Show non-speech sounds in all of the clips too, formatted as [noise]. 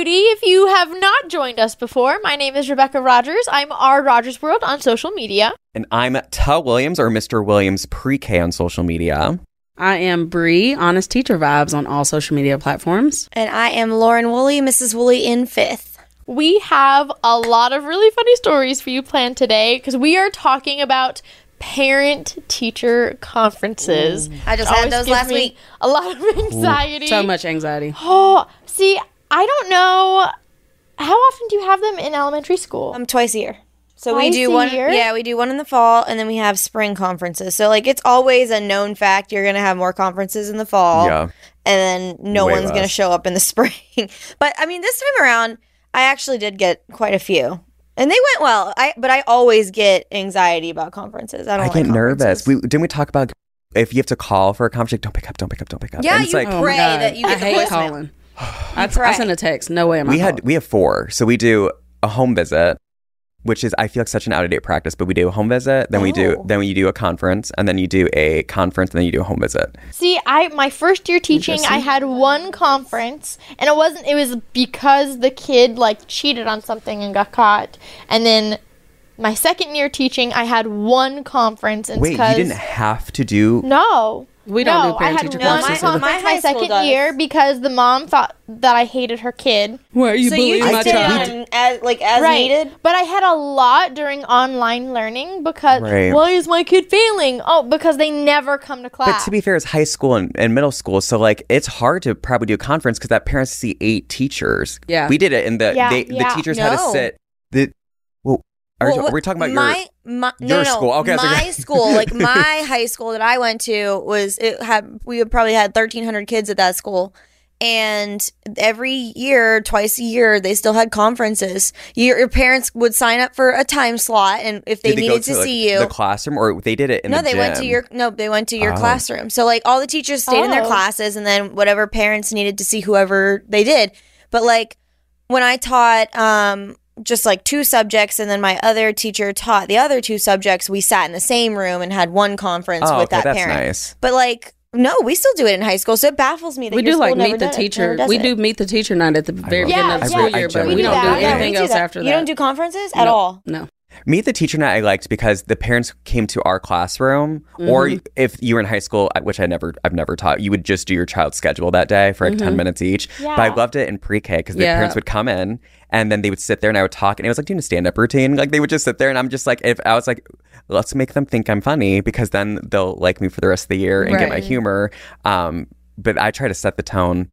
welcome to Teachers Off Duty. If you have not joined us before, my name is Rebecca Rogers. I'm R Rogers World on social media. And I'm Tell Williams or Mr. Williams pre-K on social media. I am Bree, Honest Teacher Vibes on all social media platforms. And I am Lauren Woolley, Mrs. Woolley in fifth. We have a lot of really funny stories for you planned today because we are talking about parent teacher conferences. I just had those last week. A lot of [laughs] anxiety. So much anxiety. Oh, [gasps] see, I don't know. How often do you have them in elementary school? Um, twice a year. So we do a one. year? Yeah, we do one in the fall, and then we have spring conferences. So like, it's always a known fact you're gonna have more conferences in the fall. Yeah. and then no Way one's going to show up in the [laughs] spring. but I mean, this time around, I actually did get quite a few, and they went well. I but I always get anxiety about conferences. I don't. I like get nervous. We didn't we talk about if you have to call for a conference, like, don't pick up, don't pick up, don't pick up. Yeah, And it's you like Oh Pray my God. that you I get the hate voicemail. calling. I, pray. I send a text. No way am I we had calling. we have four. So we do a home visit, which is I feel like such an out of date practice, but we do a home visit, then we do Oh. then you do a conference, and then you do a conference, and then you do a home visit. See, I my first year teaching, I had one conference, and it wasn't. It was because the kid like cheated on something and got caught. And then my second year teaching, I had one conference. And Wait, you didn't have to do no. We don't no, do parent I had teacher one conferences. conference My my, high second does. year because the mom thought that I hated her kid. Why are you So you bullying my just did child? it as like as right. needed. But I had a lot during online learning because Right. why is my kid failing? Oh, because they never come to class. But to be fair, it's high school and, and middle school, so like it's hard to probably do a conference because that parents see eight teachers. Yeah. we did it, and the Yeah, they, the yeah. teachers had to sit. The well, are, Well, are we talking about my, your? My no, your no, school? Okay, my like- school, [laughs] like my high school that I went to was it had we had probably had thirteen hundred kids at that school, and every year, twice a year, they still had conferences. Your, your parents would sign up for a time slot, and if they Did needed go to, like, see you, the classroom, or they did it in no, the they went to your no, they went to your Oh. classroom. So like all the teachers stayed in their Oh. classes, and then whatever parents needed to see whoever they did. But like when I taught um just like two subjects, and then my other teacher taught the other two subjects, we sat in the same room and had one conference Oh, with okay, that that's parent. nice. But like no, we still do it in high school, so it baffles me that We your do like meet the does it- teacher. We it. do meet the teacher night at the very love beginning that. of the Yeah, school year, but we do don't that. do Yeah, anything do else that. after that. You don't do conferences at No, all. No. Meet the teacher night I liked because the parents came to our classroom, or Mm-hmm. if you were in high school, which I never, I've never taught, you would just do your child's schedule that day for like Mm-hmm. ten minutes each. Yeah. But I loved it in pre-K because the Yeah. parents would come in and then they would sit there and I would talk, and it was like doing a stand-up routine. Like they would just sit there, and I'm just like, if I was like, let's make them think I'm funny because then they'll like me for the rest of the year and get my humor. Um, but I try to set the tone.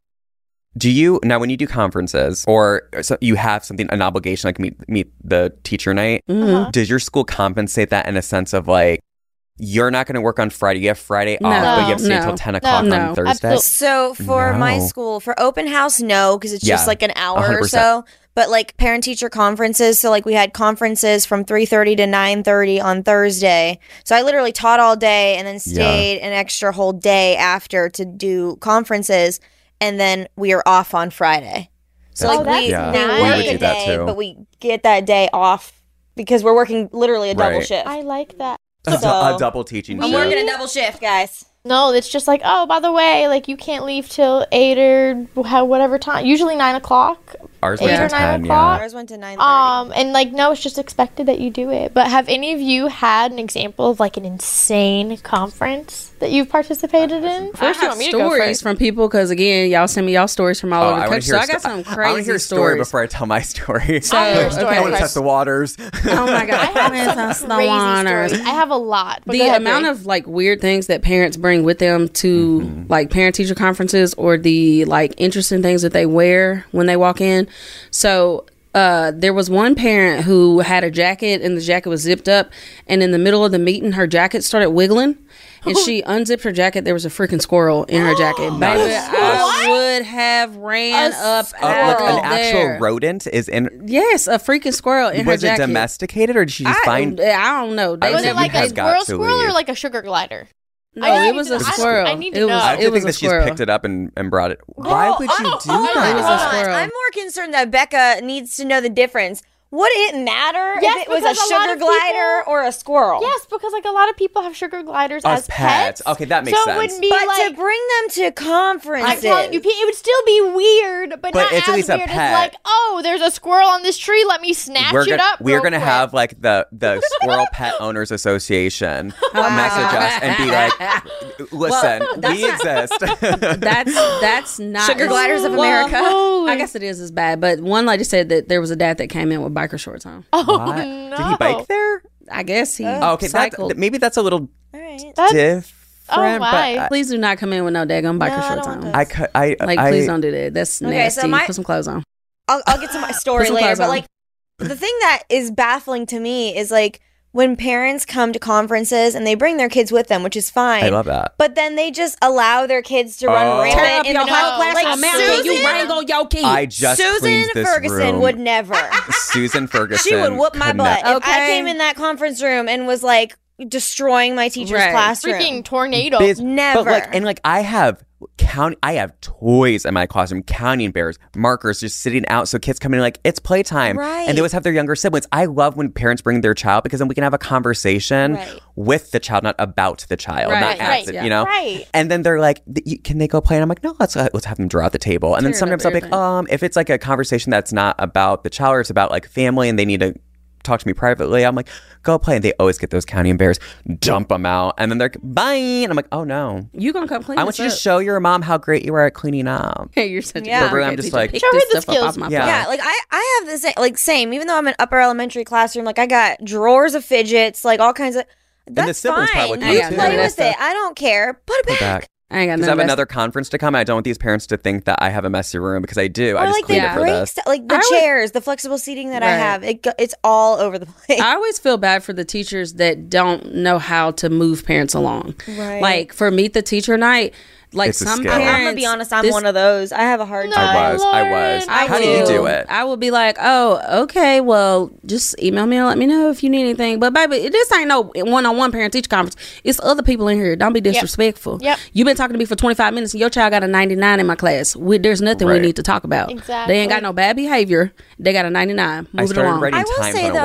Do you now when you do conferences or so you have something an obligation like meet meet the teacher night? Mhm. Does your school compensate that in a sense of like you're not going to work on Friday, you have Friday No, off, but you have to stay no, until ten o'clock no, on Thursday? absolutely. So for my school, for open house, no, because it's just like an hour or 100%. so. But like parent teacher conferences, so like we had conferences from three thirty to nine thirty on Thursday. So I literally taught all day and then stayed an extra whole day after to do conferences, and then we are off on Friday. So That's- like we, that's they nice. work We would a do that day, too. but we get that day off because we're working literally a double Right. shift. I like that. a, du- So- a double teaching I'm shift. working a double shift, guys. No, it's just like, oh, by the way, like you can't leave till eight or wh- whatever time. Usually nine o'clock. Ours eight was or nine 10, o'clock. yeah. Ours went to nine thirty. Um, and like, no, it's just expected that you do it. But have any of you had an example of like an insane conference that you've participated in? I First, you have want me to go stories first? from people because again, y'all send me y'all stories from all Oh, over the I wanna country. So hear I a got sto- some I wanna crazy hear a story stories. before I tell my [laughs] story. So, I'll story okay. I want to first. test the waters. Oh my god! [laughs] I have some crazy stories. I have a lot. but the ahead, amount Bree. of like weird things that parents bring with them to Mm-hmm. like parent teacher conferences or the like interesting things that they wear when they walk in so uh, there was one parent who had a jacket and the jacket was zipped up and in the middle of the meeting her jacket started wiggling and she [laughs] unzipped her jacket there was a freaking squirrel in her jacket [gasps] baby i would have ran up Uh, like an of actual rodent is in. yes a freaking squirrel in Was her it domesticated or did she just I, find? I don't know. They was would it say like a guys got squirrel to squirrel or leave. like a sugar glider? No, I it was a a I- squirrel. I need to it was, know. I it think was that a she just squirrel. picked it up and, and brought it. Why would you do oh, that? It was a squirrel. I'm more concerned that Becca needs to know the difference. Would it matter Yes, if it was a because a sugar glider people- or a squirrel? Yes, because like a lot of people have sugar gliders As as, pets. Okay, that makes so sense. it would be But like to bring them to conferences, I'm telling you, it would still be weird, but, But not it's at as least a weird pet. as like, oh, there's a squirrel on this tree. Let me snatch we're it gonna up. we're gonna quick. have like the the [laughs] Squirrel Pet Owners Association message us and be like, listen, we exist. [laughs] That's that's not Sugar gliders of Well, America. I guess it is as bad, but one lady said that there was a dad that came in with biker shorts on. Oh What? no! [laughs] Did he bike there? I guess he Oh, okay, that, maybe that's a little All right. That's, oh, different. oh, but? I- please do not come in with no daggone biker No, I shorts don't on. I could. I Like, I, please don't do that. That's Okay, so nasty. my- Put some clothes on. I'll, I'll get to my [laughs] story later, but on. like the thing that is baffling to me is like when parents come to conferences and they bring their kids with them, which is fine. I love that. But then they just allow their kids to Oh. run rampant in your the whole no, class like on mountain. You Susan- wrangle your kids. I just Susan this Ferguson room. would never. Susan Ferguson. [laughs] she would whoop my butt ne- if I came in that conference room and was like destroying my teacher's Right. classroom. freaking tornado. Biz- Never. But like, and like, I have count. I have toys in my classroom, counting bears, markers, just sitting out. So kids come in like it's playtime, Right. and they always have their younger siblings. I love when parents bring their child because then we can have a conversation Right. with the child, not about the child, Right, not right, at the, yeah. you know. Right. And then they're like, "Can they go play?" And I'm like, "No, let's uh, let's have them draw at the table." And then Tear it sometimes I'll be like, "Um, if it's like a conversation that's not about the child, or it's about like family, and they need to." Talk to me privately. I'm like, go play, and they always get those counting bears, dump them out, and then they're like, bye. And I'm like, oh no, you gonna come clean I want this you to show your mom how great you are at cleaning up. Hey, [laughs] you're such Yeah. a good But I'm just like- Show her the skills. off Yeah. Yeah, like I, I have the same, like same. Even though I'm an upper elementary classroom, like I got drawers of fidgets, like all kinds of. That's the siblings fine. probably you too. play with it. I don't care. Put it Go back. back. I got Because I have another conference to come. I don't want these parents to think that I have a messy room because I do. I just like cleaned the it for break this. like the I would- chairs, the flexible seating that I Right. have. It, go- it's all over the [laughs] place. I always feel bad for the teachers that don't know how to move parents along. Right. Like for meet the teacher night, like It's a some parents. I'm gonna be honest. I'm this- one of those. I have a hard No. time. I was. I was. I How do you do it? I will be like, oh, okay, well, just email me and let me know if you need anything. But baby, this ain't no one-on-one parent-teacher conference. It's other people in here. Don't be disrespectful. Yep. You've been talking to me for 25 minutes and your child got a 99 in my class. We, there's nothing we need to talk about. Exactly. They ain't got no bad behavior. They got a 99. I Move it started along. writing I will times say on a though,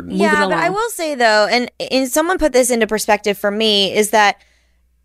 whiteboard. Yeah, but I will say though, and and someone put this into perspective for me is that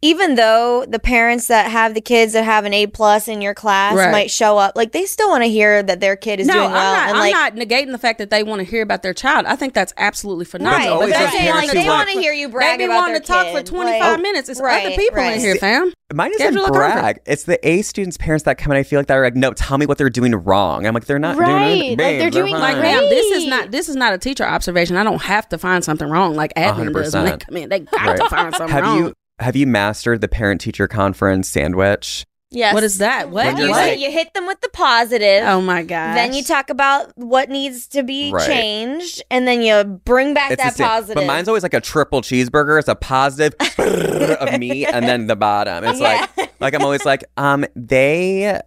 even though the parents that have the kids that have an A plus in your class Right. might show up, like they still want to hear that their kid is no, doing I'm well, not. and I'm like. not negating the fact that they want to hear about their child. I think that's absolutely phenomenal. Right, always but I'm saying like they want want- to hear you brag they be about wanting their to talk for 25 Like- minutes. It's right, other people right. in here, fam. Mine Schedule isn't a brag. It's the A students' parents that come and I feel like they're like, no, tell me what they're doing wrong. I'm like, they're not doing Right, anything. like, Babe, they're doing Like, fine. great. ma'am, this is not this is not a teacher observation. I don't have to find something wrong like admin does when they come in. They got Right. to find something wrong. Have wrong. you have you mastered the parent teacher conference sandwich? Yes. What is that? What? You, What? you hit them with the positive. oh my god. Then you talk about what needs to be Right. changed, and then you bring back It's that the same. positive. But mine's always like a triple cheeseburger. It's a positive [laughs] of me and then the bottom. It's Yeah. like [laughs] like I'm always like, um, they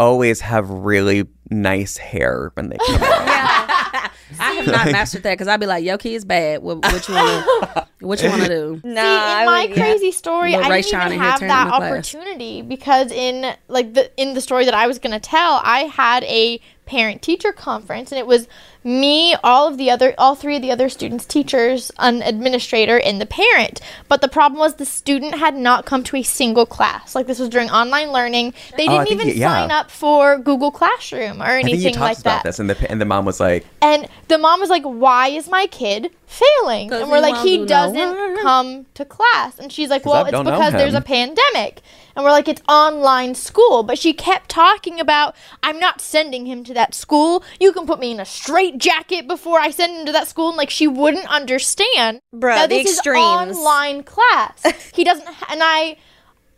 always have really nice hair when they [laughs] come out. I have not mastered that because I'd be like, "Yo, kid's bad. What, what you want? What you want to do?" no, [laughs] See, I in my would- yeah. crazy story, I Ray didn't Sean even in here have turning that the class. opportunity because in like the in the story that I was gonna tell, I had a parent teacher conference and it was me, all of the other, all three of the other students, teachers, an administrator, and the parent. But the problem was the student had not come to a single class. Like this was during online learning. They Oh, didn't think even you- yeah. sign up for Google Classroom or I think you anything talked like about that. this, and the and the mom was like, And the mom was like, "Why is my kid failing?" 'Cause And we're like, "He doesn't work." [laughs] come to class." And she's like, "Well, I it's because there's a pandemic." And we're like, "It's online school." But she kept talking about, "I'm not sending him to that school. You can put me in a straight jacket before I send him to that school." And like she wouldn't understand Bruh, that the this extremes. is online class. [laughs] he doesn't ha- and I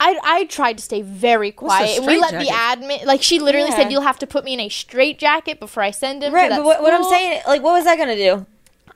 I, I tried to stay very quiet. and we let straight the admin, like she literally Yeah. said, "You'll have to put me in a straight jacket before I send him." Right, to that but what, what I'm saying, like, what was that gonna do?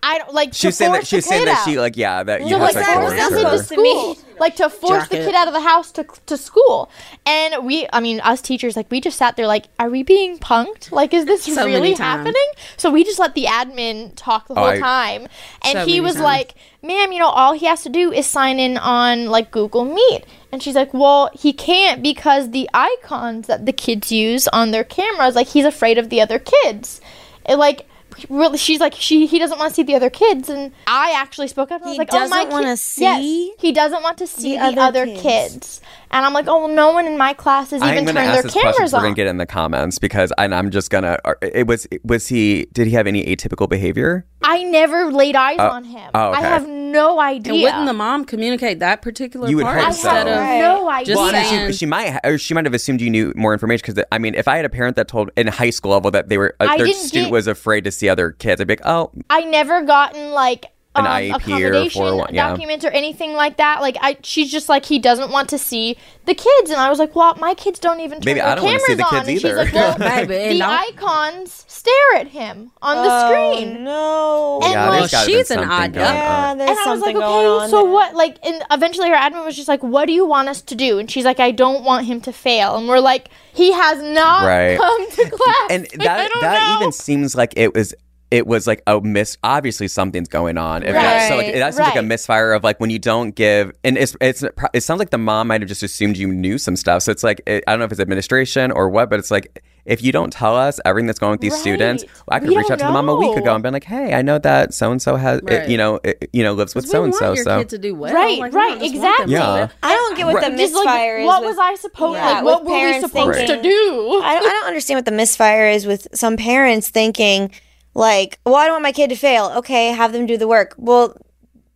I don't like. she to was saying that force she saying that out. she like yeah that you So, have like to that force was us force into her. supposed to me. school, like to force the kid out of the house to to school. And we, I mean, us teachers, like we just sat there, like, are we being punked? Like, is this [laughs] So really happening? So we just let the admin talk the Oh, whole I- time, and So he was times. like, "Ma'am, you know, all he has to do is sign in on like Google Meet." And she's like, "Well, he can't because the icons that the kids use on their cameras, like, he's afraid of the other kids." It like really she's like she he doesn't want to see the other kids and I actually spoke up and I was He like oh my doesn't wanna see yes, he doesn't want to see the, other other, kids. kids. and I'm like oh well no one in my class is I'm even gonna turning ask their this question. cameras We're on gonna get it in the comments because and I'm just gonna. uh, It was was he? Did he have any atypical behavior? I never laid eyes on him oh, I have no idea And wouldn't the mom communicate that particular You would part hope I so. have of Right. no idea Well, I mean, saying. she, she might ha- or she might have assumed you knew more information because I mean, if I had a parent that told in high school level that they were uh, their student get- was afraid to see other kids, I'd be like, oh, I never gotten like An um, IEP or accommodation 401, yeah. documents or anything like that. Like I, she's just like he doesn't want to see the kids, and I was like, well, my kids don't even turn Maybe their I don't wanna cameras see the on. kids and she's like, well, [laughs] Baby, the don't- icons stare at him on the Oh, screen. no. And, yeah, like, there's gotta be she's an odd going duck. yeah, and I was like, okay, so there. what? Like, and eventually her admin was just like, "What do you want us to do?" And she's like, "I don't want him to fail." And we're like, "He has not Right. [laughs] come to class." and Like, [laughs] I that don't that know. even seems like it was it was like a miss obviously something's going on if that's so like that seems like a misfire of like when you don't give and it's it's it sounds like the mom might have just assumed you knew some stuff so it's like it, i don't know if it's administration or what but it's like if you don't tell us everything that's going with these students well, i could We reach out don't to the mom a week ago and been like hey i know that so and so has Right. you know it, you know lives with so and so so kid to do well. Right, Like, right, don't just want them to- exactly. Yeah. I don't get what the Just like, misfire is. what with- was I supposed? Yeah, like, what were we parents supposed to do? I don't, I don't understand what the misfire is with some parents thinking, like, well, I don't want my kid to fail. Okay, have them do the work. Well,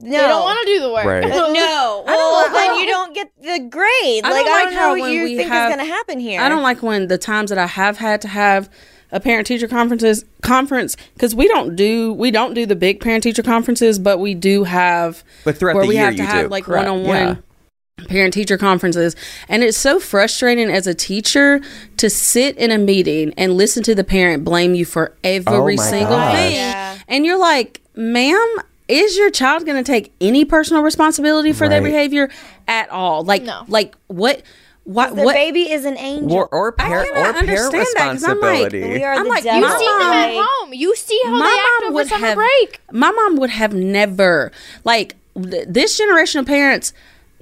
no. They don't want to do the work. Right. [laughs] No. [laughs] Well, then you don't get the grade. I like, don't I like don't know how what you we think have- is going to happen here. I don't like when the times that I have had to have a parent teacher conferences conference because we don't do we don't do the big parent teacher conferences, but we do have But throughout where the we year have to you have do, like correct, one on yeah. one parent teacher conferences and it's so frustrating as a teacher to sit in a meeting and listen to the parent blame you for every Oh single gosh. thing Yeah. and you're like ma'am is your child going to take any personal responsibility for their behavior at all like No. like what what The what baby is an angel. or, or parent or cannot parent understand that, 'cause I'm like, responsibility we are I'm the like, devil. you see seen them at home. You see how they my act mom over would summer have break. my mom would have never like th- this generation of parents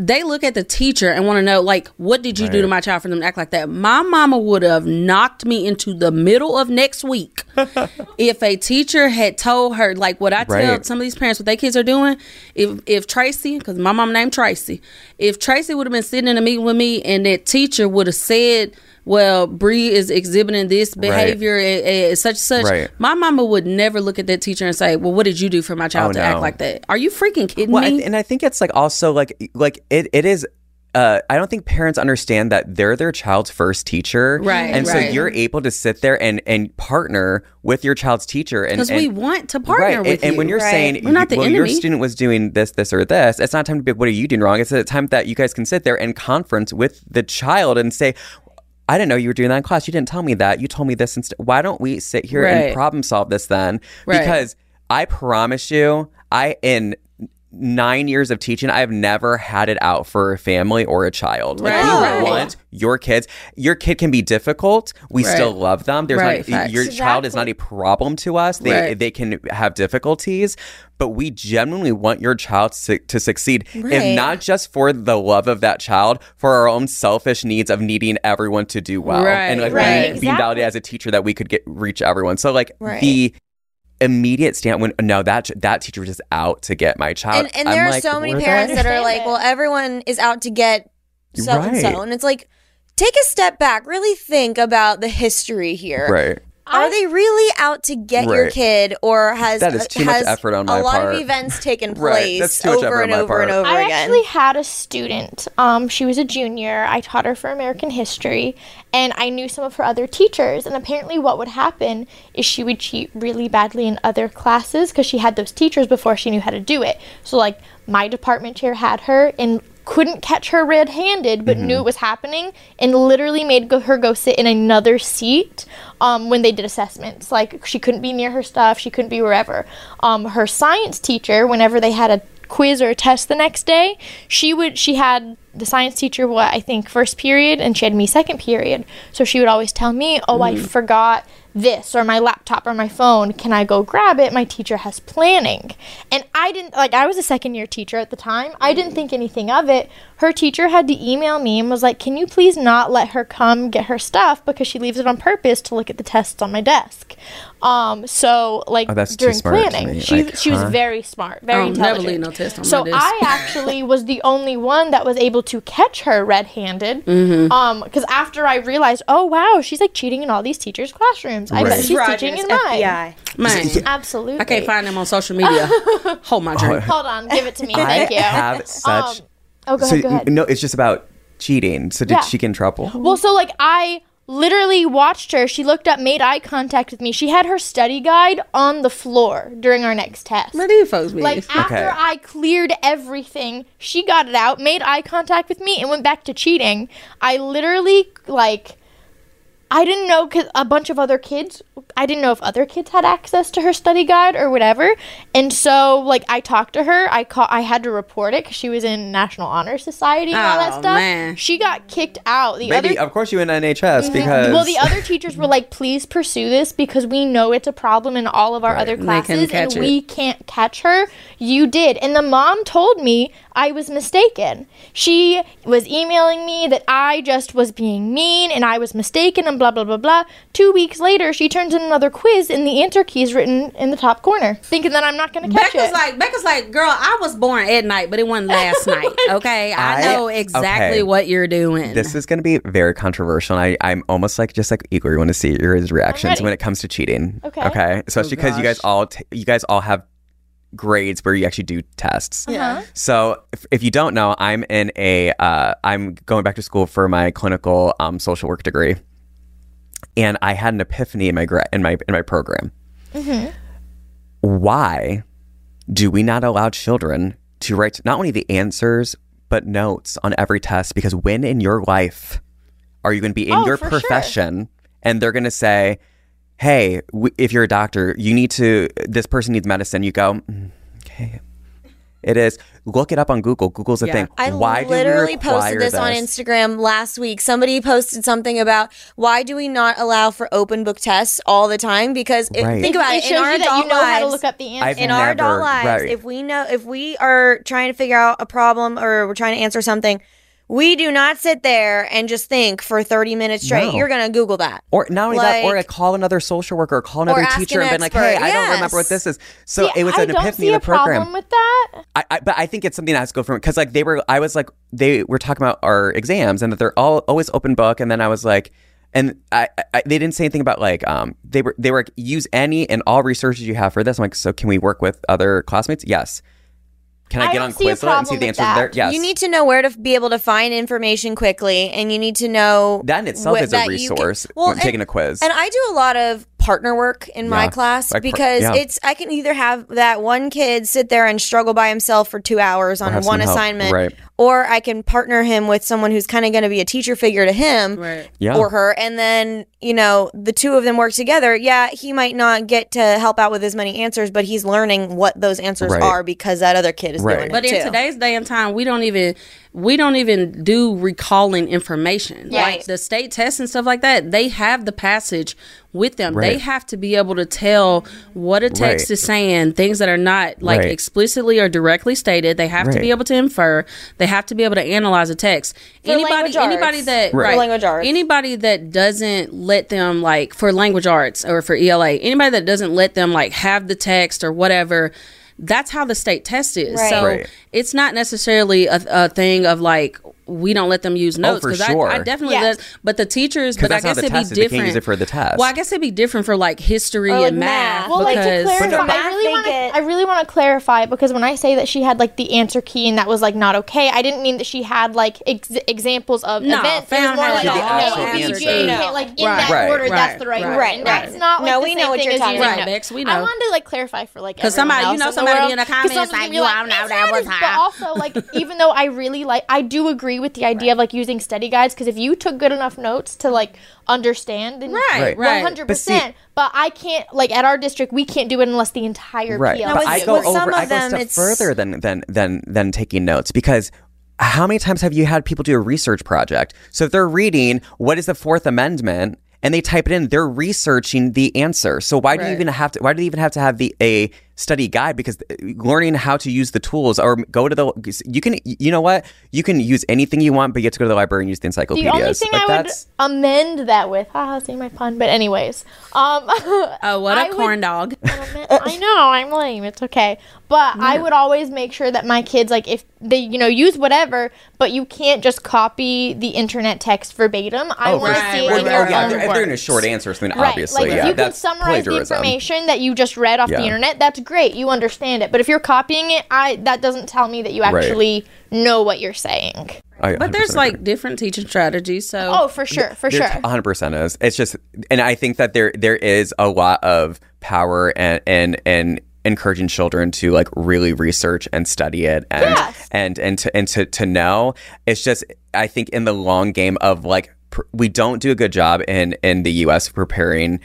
they look at the teacher and want to know like what did you do to my child for them to act like that? My mama would have knocked me into the middle of next week [laughs] if a teacher had told her like what i tell Right. some of these parents what their kids are doing. If if tracy because my mom named tracy if tracy would have been sitting in a meeting with me and that teacher would have said well Bree is exhibiting this behavior and, and such and such Right. my mama would never look at that teacher and say, "Well, what did you do for my child Oh, to act like that?" Are you freaking kidding Well, I me? th- and I think it's like also like like it, it is. Uh, I don't think parents understand that they're their child's first teacher, Right, And so you're able to sit there and and partner with your child's teacher, and Because we want to partner right. with and, you. and when you're Right. saying, We're not the well, your student was doing this, this, or this, it's not time to be. What are you doing wrong? It's a time that you guys can sit there and conference with the child and say. I didn't know you were doing that in class. You didn't tell me that. You told me this instead. Why don't we sit here Right. and problem solve this then? Right. Because I promise you, I in nine years of teaching, I have never had it out for a family or a child. Like Right. we want your kids. Your kid can be difficult. We Right. still love them. There's Right, not facts. your child is not a problem to us. They Right. they can have difficulties, but we genuinely want your child to, to succeed. If not just for the love of that child, for our own selfish needs of needing everyone to do well and like Right, right. being, being validated as a teacher that we could get reach everyone. So like Right. the immediate stand when no that that teacher was just out to get my child and, and I'm there are like, so many parents that are like, well, everyone is out to get so and Right. so. And it's like, take a step back, really think about the history here. right Are they really out to get your kid, or has That is too much effort on my a lot part. of events taken [laughs] place That's too much over and on my over and part. over I again? actually had a student. Um, she was a junior. I taught her for American history, and I knew some of her other teachers. And apparently, what would happen is she would cheat really badly in other classes because she had those teachers before she knew how to do it. So, like, my department chair had her and couldn't catch her red-handed, but knew it was happening, and literally made go- her go sit in another seat um, when they did assessments. Like, she couldn't be near her stuff. She couldn't be wherever. Um, her science teacher, whenever they had a quiz or a test the next day, she would she had the science teacher what I think first period and she had me second period. So she would always tell me, "Oh, I mm-hmm. forgot this or my laptop or my phone. Can I go grab it? My teacher has planning." And I didn't like I was a second year teacher at the time. I didn't think anything of it. Her teacher had to email me and was like, "Can you please not let her come get her stuff because she leaves it on purpose to look at the tests on my desk." Um, so like Oh, that's during planning, she Like, she was huh? very smart, very I don't never intelligent. leave no test on so my desk. I actually [laughs] was the only one that was able to catch her red-handed. Mm-hmm. Um, because after I realized, oh wow, she's like cheating in all these teachers' classrooms. I bet Right. she's Rogers, teaching in mine. FBI. Man, Absolutely. I can't find them on social media. [laughs] Hold my drink. Hold on, give it to me. [laughs] I Thank you. have such. Um, oh, go so ahead. Go ahead. no, it's just about cheating. So did Yeah. she get in trouble? [gasps] Well, so like I literally watched her. She looked up, made eye contact with me. She had her study guide on the floor during our next test. Where do you folks be? Like after Okay. I cleared everything, she got it out, made eye contact with me, and went back to cheating. I literally like. I didn't know because a bunch of other kids. I didn't know if other kids had access to her study guide or whatever, and so like I talked to her. I call. I had to report it because she was in National Honor Society and all that Oh, stuff. man. She got kicked out. The Maybe, other of course, you went NHS because. Mm-hmm. well, the other teachers were like, "Please pursue this because we know it's a problem in all of our other And they couldn't classes, and catch it. we can't catch her." You did, and the mom told me I was mistaken. She was emailing me that I just was being mean and I was mistaken, and blah blah blah blah. Two weeks later, she turns in another quiz, and the answer key is written in the top corner, thinking that I'm not going to catch Becca's it. like Becca's like, girl, I was born at night, but it wasn't last [laughs] night. Okay, I, I- know exactly okay. what you're doing. This is going to be very controversial. And I, I'm almost like just like eagerly want to see your reactions when it comes to cheating. Okay. Okay. Oh, Especially because you guys all t- you guys all have grades where you actually do tests. Uh-huh. So if, if you don't know, I'm in a uh, I'm going back to school for my clinical um, social work degree, and I had an epiphany in my gra- in my in my program. Why do we not allow children to write not only the answers but notes on every test? Because when in your life are you going to be in Oh, your for sure. profession and they're going to say, "Hey, w- if you're a doctor, you need to. This person needs medicine." You go, "Mm, "Okay." It is. Look it up on Google. Google's a Yeah. thing. I Why do we literally posted this, on Instagram last week. Somebody posted something about why do we not allow for open book tests all the time? Because it, Right. think about it it, shows in our you that adult you know lives, how to look up the answer. I've in our adult lives, right. if we know if we are trying to figure out a problem or we're trying to answer something, we do not sit there and just think for 30 minutes straight. No. You're going to Google that. Or not only that, or Like- call another social worker, or call another ask teacher, an and be like. "Hey, I don't remember what this is." So See, it was I an don't epiphany in the program. problem with that. I, I, but I think it's something that has to go from because like they were, I was like, they were talking about our exams and that they're all always open book, and then I was like, and I, I they didn't say anything about like um they were they were like, use any and all resources you have for this. I'm like, so can we work with other classmates? Yes. Can I, I get on Quizlet and see the that. there? Yes. You need to know where to be able to find information quickly, and you need to know that in itself wh- is a you can- resource well, when and- taking a quiz. And I do a lot of partner work in my class Like because yeah. it's I can either have that one kid sit there and struggle by himself for two hours on one help, assignment, right. Or I can partner him with someone who's kind of going to be a teacher figure to him right. Yeah. or her, and then you know the two of them work together. Yeah, he might not get to help out with as many answers, but he's learning what those answers Right. are because that other kid is Right. doing But it in too. today's day and time, we don't even we don't even do recalling information. Right. Like the state tests and stuff like that, they have the passage with them. They have to be able to tell what a text Right. is saying, things that are not like Right. explicitly or directly stated. They have to be able to infer. They have to be able to analyze a text. anybody language anybody arts. that Right. For language arts. anybody that doesn't let them like for language arts or for ELA, anybody that doesn't let them like have the text or whatever, that's how the state test is. Right. So Right. it's not necessarily a, a thing of like we don't let them use oh, notes Oh, for I, sure. I definitely Yes. let, but the teachers 'Cause but I that's how guess the it'd test be is. They can't different use it for the test. Well, I guess it'd be different for like history Or like and math. math. Well, like to clarify, I really want to. I really want to clarify because when I say that she had like the answer key and that was like not okay, I didn't mean that she had like ex- examples of No, events. It was found more her like the no, actual answer. No. like in Right. that Right. order. Right. That's the right, Right. Right. that's not like No, we know what you're talking about. notes. Bex, we I wanted to like clarify for like 'Cause somebody- you know somebody in the 'cause comments like, gonna "You don't know that was not. But also like even though I really like I do agree with the idea of like using study guides because if you took good enough notes to like understand then Right, Right. right. one hundred But see- percent. But I can't like at our district we can't do it unless the entire right PL but with- i is go with over some i of go a them, step it's- further than than than than taking notes because how many times have you had people do a research project? So if they're reading what is the Fourth Amendment and they type it in, they're researching the answer. So why do you even have to? Why do they even have to have the a study guide? Because learning how to use the tools or go to the you can you know what you can use anything you want, but you have to go to the library and use the The encyclopedias. only thing Like, I would amend that with, haha, say my pun. But anyways, um, [laughs] Oh, what a I would- corn dog. [laughs] I know I'm lame. It's okay, but I would always make sure that my kids, like, if they, you know, use whatever, but you can't just copy the internet text verbatim. I Oh, want to right, see it right, in your right. yeah, own if they're, if they're in a words. short answer or something, Right, obviously, like yeah, if you can summarize plagiarism. the information that you just read off Yeah. the internet, that's great. You understand it. But if you're copying it, I that doesn't tell me that you Right. actually know what you're saying. I But there's 100% like different teaching strategies. So Oh, for sure, for There sure. 100% is. It's just, and I think that there there is a lot of power and and and encouraging children to like really research and study it and Yes. and and to and to to know. It's just, I think in the long game of like pr- we don't do a good job in in the U.S. preparing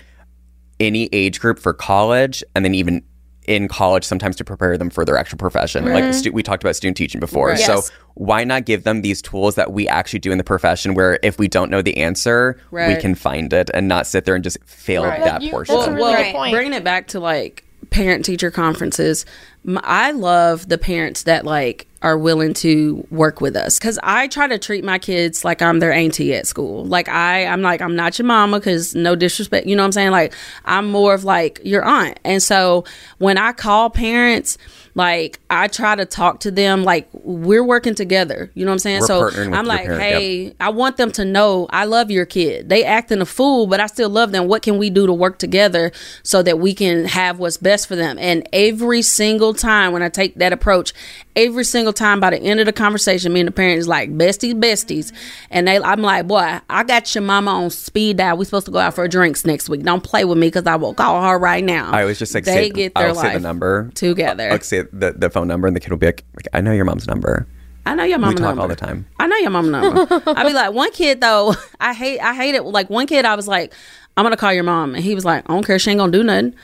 any age group for college, and then even in college sometimes to prepare them for their actual profession. Like mm-hmm. stu- we talked about student teaching before. Right. So Yes. why not give them these tools that we actually do in the profession where if we don't know the answer, we can find it and not sit there and just fail Right. that You- portion. that's a really good point. bringing it back to like parent teacher conferences, I love the parents that like are willing to work with us because I try to treat my kids like I'm their auntie at school. Like I, I'm like I'm not your mama because no disrespect, you know what I'm saying? Like I'm more of like your aunt, and so when I call parents. Like I try to talk to them like we're working together. You know what I'm saying? We're so I'm like, parent, hey, yep. I want them to know I love your kid. They acting a fool, but I still love them. What can we do to work together so that we can have what's best for them? And every single time when I take that approach, every single time by the end of the conversation, me and the parents like besties, besties, and they, I'm like, boy, I got your mama on speed dial. We supposed to go out for drinks next week. Don't play with me because I will call her right now. I always just like they say, get their I'll say the number together. I'll say the, the phone number, and the kid will be like, "I know your mom's number." I know your mama we talk number. all the time. I know your mama number. I be like, one kid though, [laughs] I hate I hate it. Like one kid I was like, I'm gonna call your mom and he was like, I don't care, she ain't gonna do nothing.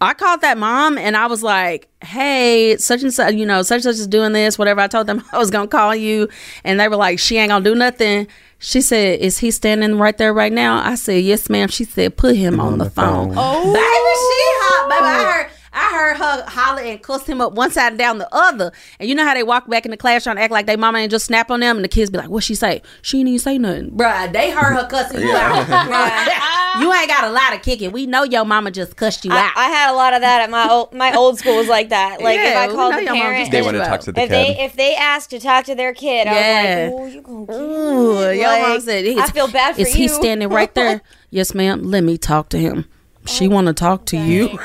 I called that mom and I was like, Hey, such and such, you know, such and such is doing this, whatever. I told them [laughs] I was gonna call you and they were like, She ain't gonna do nothing. She said, Is he standing right there right now? I said, Yes, ma'am. She said, Put him on, the, phone. Oh. Baby, she hot, baby. I heard I heard her holler and cuss him up one side and down the other. And you know how they walk back in the class trying to act like they mama ain't just snap on them and the kids be like, What she say? She didn't even say nothing. Bruh, they heard her cussing you out. [laughs] Bruh, you ain't got a lot of kicking. We know your mama just cussed you I, out. I had a lot of that at my old, my old school was like that. Like if I called the your parent, just They Yes, want to talk to the if kid. they if they asked to talk to their kid, Yeah. I was like, "Oh, you gonna get Ooh, it." your Like, mom said, I feel bad for Is you. he standing right there? [laughs] yes, ma'am. Let me talk to him. She want to talk to you. [laughs] you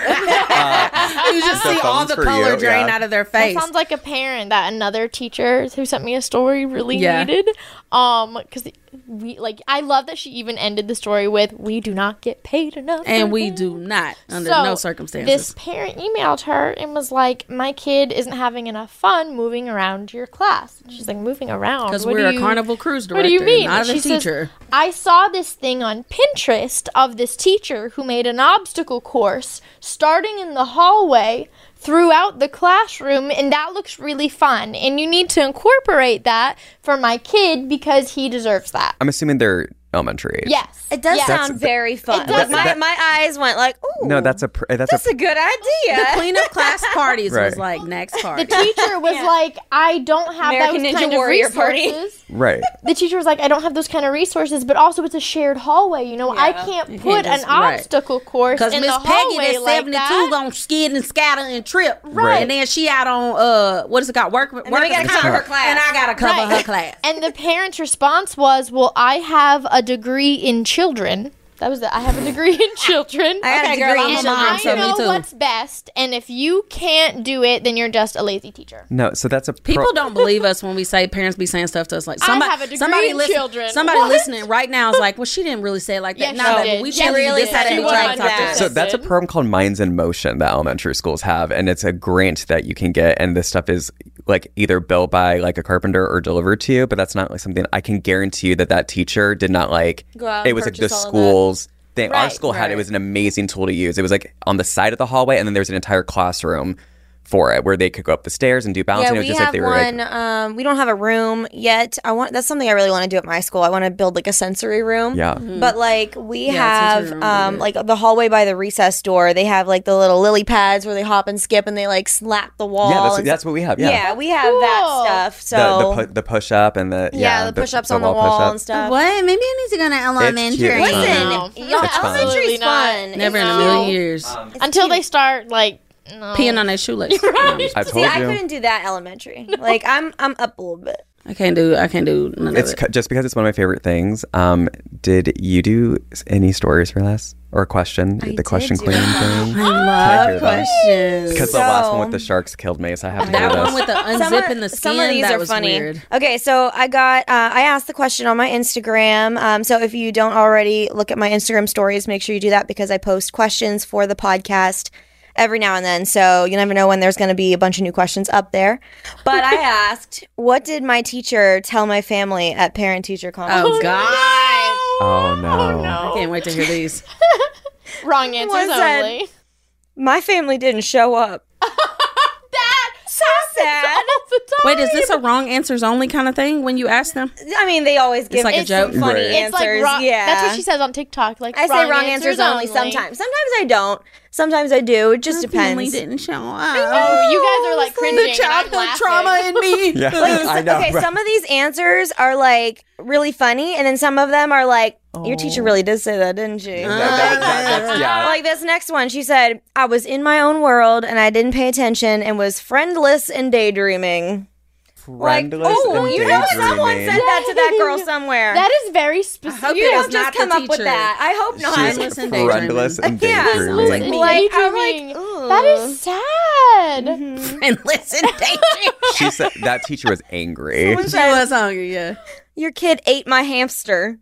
just The see all the for color you, drain yeah. out of their That face. sounds like a parent that another teacher who sent me a story really Yeah. needed. Um, because we like, I love that she even ended the story with, "We do not get paid enough," and we this." do not under So, no circumstances. This parent emailed her and was like, "My kid isn't having enough fun moving around your class." She's like, "Moving around Because we're a you- carnival cruise director. What do you mean?" Not a She says, teacher. I saw this thing on Pinterest of this teacher who made an obstacle course starting in the hallway throughout the classroom, and that looks really fun. And you need to incorporate that for my kid because he deserves that. I'm assuming they're elementary. age. Yes, It does yes. sound very fun. It does. Like, my That- my eyes went like, "Ooh, No, that's a pr- that's, that's a a good idea." The cleanup class [laughs] parties was Right. like next part. The party. teacher was like, I don't have American those Ninja kind Warrior of party. resources. [laughs] right. The teacher was like, I don't have those kind of resources, but also it's a shared hallway. You know, I can't You put can't just- an right. obstacle course Because in Miss the Peggy, hallway that's like 72, that. gonna skid and scatter and trip. Right. And then she out on, uh, what is it called? Work, work then we gotta cover her class. And I got to cover Right. her class. And the parent's response was, "Well, I have a degree in children." That was it. I have a degree in [laughs] children. I got a Okay, girl, degree I'm in children, and I so me know too. what's best. And if you can't do it, then you're just a lazy teacher. No, so that's a pro- People don't believe us when we say parents be saying stuff to us like I somebody, have a degree somebody in listen- children. Somebody What? listening right now is like, well, she didn't really say it like that. Yes, nah, she baby, did. we Yes, changed she this did. out She and tried to talk to. So that's a program called Minds in Motion that elementary schools have, and it's a grant that you can get, and this stuff is like either built by like a carpenter or delivered to you. But that's not like something I can guarantee you that that teacher did not like. Go out it was like the purchase all of that. school's thing. Our Right, school had it was an amazing tool to use. It was like on the side of the hallway, and then there's an entire classroom for it, where they could go up the stairs and do balancing. Yeah, it was we just have like they were one. like, um, we don't have a room yet. I want that's something I really want to do at my school. I want to build like a sensory room. yeah. But like we Yeah, have sensory room would be um good. like the hallway by the recess door, they have like the little lily pads where they hop and skip and they like slap the wall. Yeah, that's, that's what we have. yeah. Yeah. we have that stuff. The, So the, pu- the push up and the yeah, the, push-ups on the wall push-up. and stuff. What? Maybe I need to go to elementary. cute. Listen, No. y'all, fun. elementary's fun. Never in a million years. Um, Until they start like no. Peeing on that shoelace. [laughs] No, I'm just- I See, told I you. couldn't do that elementary. Like I'm I'm up a little bit. I can't do. I can't do none It's of it. just because it's one of my favorite things. Um, did you do s- any stories for us or a question? the did question do queen a thing. [gasps] I hear love them? questions. Because the last one with the sharks killed me, so I have to do That do one this. with the Some unzipping the skin. Some of these that are was funny. weird. Okay, so I got uh, I asked the question on my Instagram. Um, so if you don't already look at my Instagram stories, make sure you do that because I post questions for the podcast every now and then. So you never know when there's going to be a bunch of new questions up there. But I [laughs] asked, what did my teacher tell my family at parent teacher oh, conference? Oh God! oh no. I can't wait to hear [laughs] these. Wrong answers said- only. My family didn't show up. [laughs] That So sad. all the time. Wait, is this a wrong answers only kind of thing when you ask them? I mean, they always give it's like a joke? funny Right. It's like answers. wrong, yeah, That's what she says on TikTok. Like I say wrong answers, only sometimes. Sometimes I don't. Sometimes I do. It just Family depends. didn't show up. Oh, you guys are like cringing. the and I'm childhood trauma in me. [laughs] Yeah, I know. okay, right? some of these answers are like really funny, and then some of them are like, "Your teacher oh. really did say that, didn't she?" That- that- that- that's- [laughs] yeah. Like this next one, she said, "I was in my own world and I didn't pay attention and was friendless and daydreaming." Like, oh, you know someone said that to that girl somewhere. That is very specific. you it don't just come up with that. I hope not. She's Friendless and daydreaming. friendless and Yeah. daydreaming. And Like, I'm daydreaming. like, ooh. that is sad. Mm-hmm. [laughs] and listen, daydream. She said that teacher was angry. Someone she said, was hungry. Yeah. Your kid ate my hamster.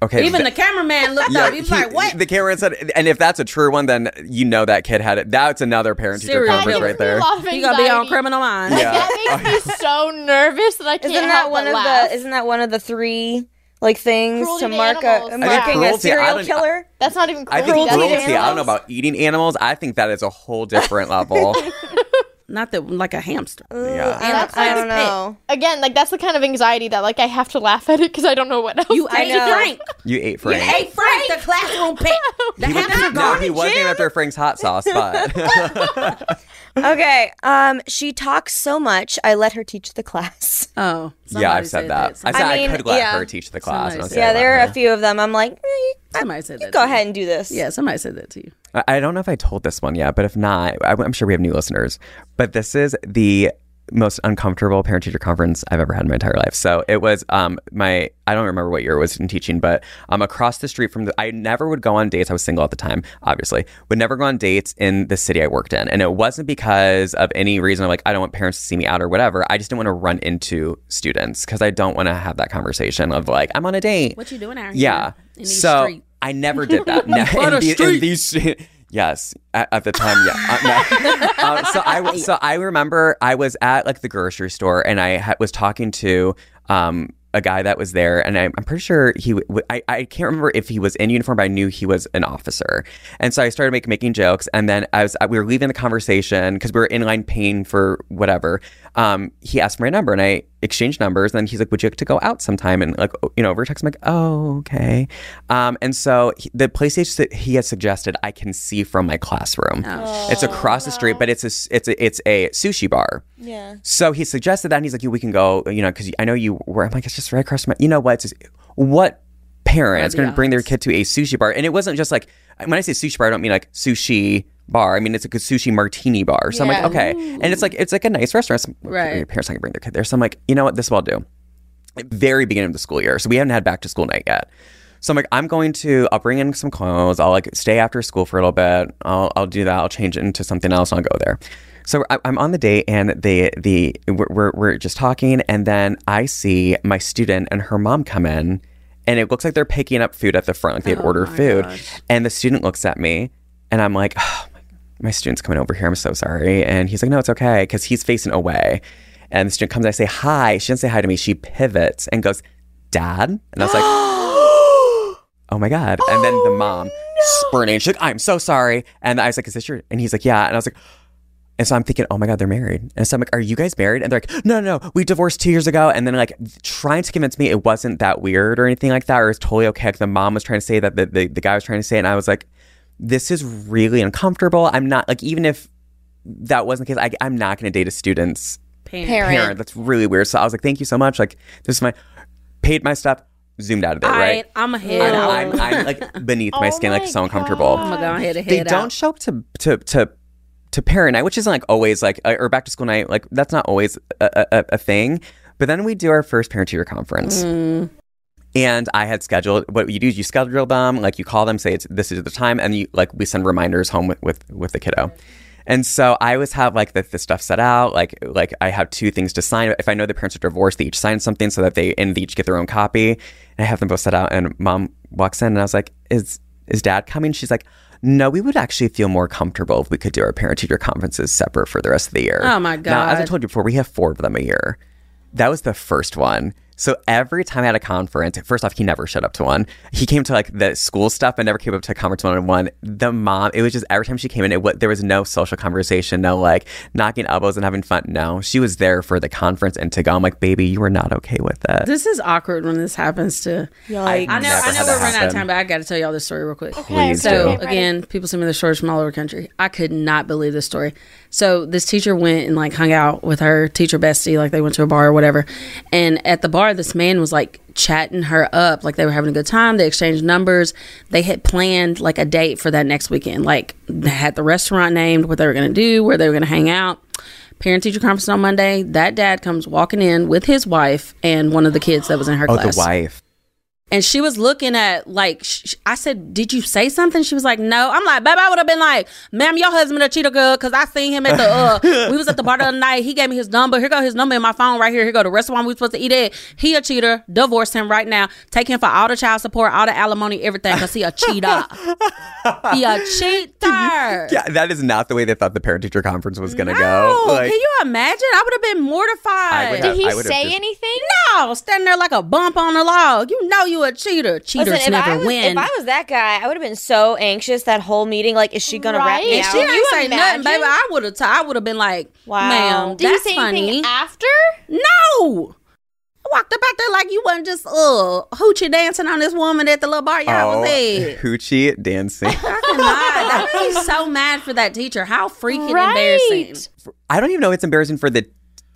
Okay, Even th- the cameraman looked up. He was he- like, "What?" The cameraman said, and if that's a true one, then you know that kid had it. That's another parent teacher Serial conference right there. lot of You gotta be on. Criminal Minds. Yeah. That makes me [laughs] so nervous that I can't Isn't that help one but of laugh. the? Isn't that one of the three like things Cruelty to to mark animals. a I think marking a cruelty, I serial don't- killer? That's not even I cruelty. think Cruelty to cruelty. I don't know about eating animals. I think that is a whole different level. [laughs] Not that like a hamster. yeah. I That's don't, I like don't know. Again, like that's the kind of anxiety that like I have to laugh at it because I don't know what else. You to ate know. Frank. You ate Frank. Hey Frank, the classroom pet. [laughs] The He was, hamster no, he was named after Frank's hot sauce, [laughs] but [laughs] Okay. Um, she talks so much. I let her teach the class. Oh, yeah, I've said that. I said I I, could let yeah. her teach the class. Somebody and I said said yeah, there are a few of them. I'm like, eh, Somebody said that. go to ahead You. and do this. Yeah, somebody said that to you. I I don't know if I told this one yet, but if not, I- I'm sure we have new listeners. But this is the most uncomfortable parent teacher conference I've ever had in my entire life. So it was um my I don't remember what year it was in teaching, but um across the street from the I never would go on dates. I was single at the time, obviously. Would never go on dates in the city I worked in. And it wasn't because of any reason like I don't want parents to see me out or whatever. I just didn't want to run into students because I don't want to have that conversation of like I'm on a date. What you doing out Yeah. here? In these so streets? I never did that. [laughs] No, in, the- in these, [laughs] yes, at, at the time, yeah. Uh, no. Uh, [laughs] so I so I remember I was at like the grocery store and I ha- was talking to um a guy that was there and I, I'm pretty sure he w- I, I can't remember if he was in uniform but I knew he was an officer and so I started make, making jokes and then as I, we were leaving the conversation because we were in line paying for whatever um he asked for my number and I exchanged numbers and then he's like would you like to go out sometime and like you know over text I'm like oh okay um and so he, the PlayStation that he had suggested I can see from my classroom it's across the street but it's a it's a it's a sushi bar Yeah. so he suggested that, and he's like, "Yeah, we can go, you know, because I know you were." I'm like, "It's just right across my." You know what? It's just, what parent is going to bring their kid to a sushi bar? And it wasn't just like when I say sushi bar, I don't mean like sushi bar. I mean it's like a sushi martini bar. So I'm like, okay, and it's like it's like a nice restaurant. So Right. Your parents gonna bring their kid there. So I'm like, you know what? This will I'll do. Very beginning of the school year, so we haven't had back to school night yet. So I'm like, I'm going to, I'll bring in some clothes. I'll like stay after school for a little bit. I'll, I'll do that. I'll change it into something else. And I'll go there. So I, I'm on the date, and the the we're, we're we're just talking, and then I see my student and her mom come in, and it looks like they're picking up food at the front, like they'd oh ordered food, and the student looks at me, and I'm like, oh, [sighs] my, student's coming over here. I'm so sorry, and he's like, no, it's okay, because he's facing away, and the student comes, I say hi. She doesn't say hi to me. She pivots and goes, Dad, and I was like. [gasps] [gasps] oh my god and then the mom oh, spurting she's like i'm so sorry and i was like is this your and he's like yeah and i was like And so I'm thinking, oh my God, they're married. And so I'm like, are you guys married? And they're like, no, no, no, we divorced two years ago. And then like trying to convince me it wasn't that weird or anything like that, or it's totally okay. Like the mom was trying to say that the, the, the guy was trying to say, it, and I was like, this is really uncomfortable. I'm not like, even if that wasn't the case, I, I'm not going to date a student's Parent. Parent. parent. That's really weird. So I was like, thank you so much. Like this is my paid my stuff, zoomed out of it, All right? right, I'm And ahead. I'm, I'm like beneath my [laughs] Oh skin, like my so uncomfortable. God. I'm gonna go ahead and They head don't out. show up to to to to parent night, which isn't like always like uh, or back to school night. Like that's not always a, a, a thing. But then we do our first parent teacher conference. Mm. And I had scheduled what you do is you schedule them, like you call them, say it's this is the time, and you like we send reminders home with with, with the kiddo. And so I always have like the, the stuff set out, like like I have two things to sign. If I know the parents are divorced, they each sign something so that they and they each get their own copy. And I have them both set out. And mom walks in, and I was like, "Is is dad coming?" She's like, "No, we would actually feel more comfortable if we could do our parent teacher conferences separate for the rest of the year." Oh, my god! Now, as I told you before, we have four of them a year. That was the first one. So every time I had a conference, first off, he never showed up to one. He came to like the school stuff and never came up to a conference one on one. The mom, it was just every time she came in, it wa- there was no social conversation, no like knocking elbows and having fun. No, she was there for the conference and to go. I'm like, baby, you were not okay with that. This is awkward when this happens to. Like, I know, I know we're running out of time, but I got to tell y'all this story real quick. Please So do. Okay, again, people send me the stories from all over the country. I could not believe this story. So this teacher went and like hung out with her teacher bestie, like they went to a bar or whatever. And at the bar, this man was like chatting her up, like they were having a good time. They exchanged numbers. They had planned like a date for that next weekend. Like they had the restaurant named, what they were going to do, where they were going to hang out. Parent teacher conference on Monday. That dad comes walking in with his wife and one of the kids that was in her oh, class the wife. And she was looking at like sh- I said, "Did you say something?" She was like, "No." I'm like, "Baby, I would have been like, ma'am, your husband a cheater, girl, because I seen him at the uh, we was at the bar the other night. He gave me his number. Here go his number in my phone right here. Here go the restaurant we supposed to eat at. He a cheater. Divorce him right now. Take him for all the child support, all the alimony, everything, because he a cheater. he a [laughs] cheater. Yeah, that is not the way they thought the parent teacher conference was going to No, go. Like, can you imagine? I would have been mortified. Have- Did he say just- anything? no, standing there like a bump on the log. You know you a cheater. Cheaters Listen, if never I, was, win. if I was that guy, I would have been so anxious that whole meeting. Like, is she gonna wrap me Right? out? She Can ain't you say imagine? nothing, baby. I would have. T- I would have been like, Wow. "Ma'am, Did that's he say funny." after? no, I walked up out there like you wasn't just uh hoochie dancing on this woman at the little bar y'all oh, was at. [laughs] hoochie dancing. I cannot. I would be so mad for that teacher. How freaking Right. embarrassing. I don't even know it's embarrassing for the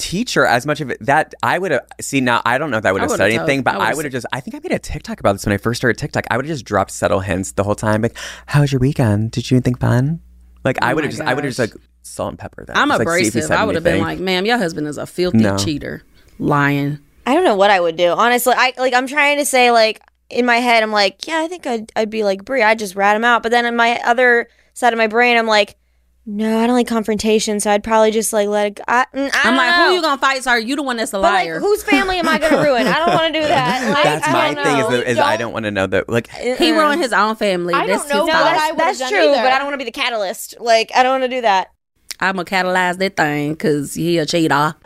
teacher as much of it that I would have see now I don't know if I would have would've said told- anything but I I would've just I think I made a TikTok about this when I first started TikTok I would have just dropped subtle hints the whole time like how was your weekend did you do anything fun like I Oh would have just I would have just like salt and pepper that I'm Just, like, see if he abrasive. said I would have been like, "Ma'am, your husband is a filthy No. cheater, lying." I don't know what I would do. Honestly, I like I'm trying to say like in my head, I'm like, yeah, I think I'd I'd be like Bree. I'd just rat him out. But then in my other side of my brain, I'm like, no, I don't like confrontation. So I'd probably just like let it. Go. I, mm, I I'm like, know. "Who you gonna fight, sir? You the one that's a But like, liar." whose family am I gonna [laughs] ruin? I don't want to do that. Like, that's I my don't thing is, know. that, is I don't want to know that like he ruined his own family. I That's don't know his what That's, that's true, either. but I don't want to be the catalyst. Like, I don't want to do that. I'm gonna catalyze that thing because he a cheater. [laughs]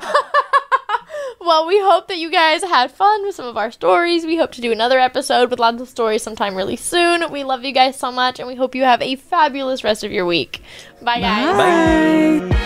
Well, we hope that you guys had fun with some of our stories. We hope to do another episode with lots of stories sometime really soon. We love you guys so much, and we hope you have a fabulous rest of your week. Bye, guys. Bye.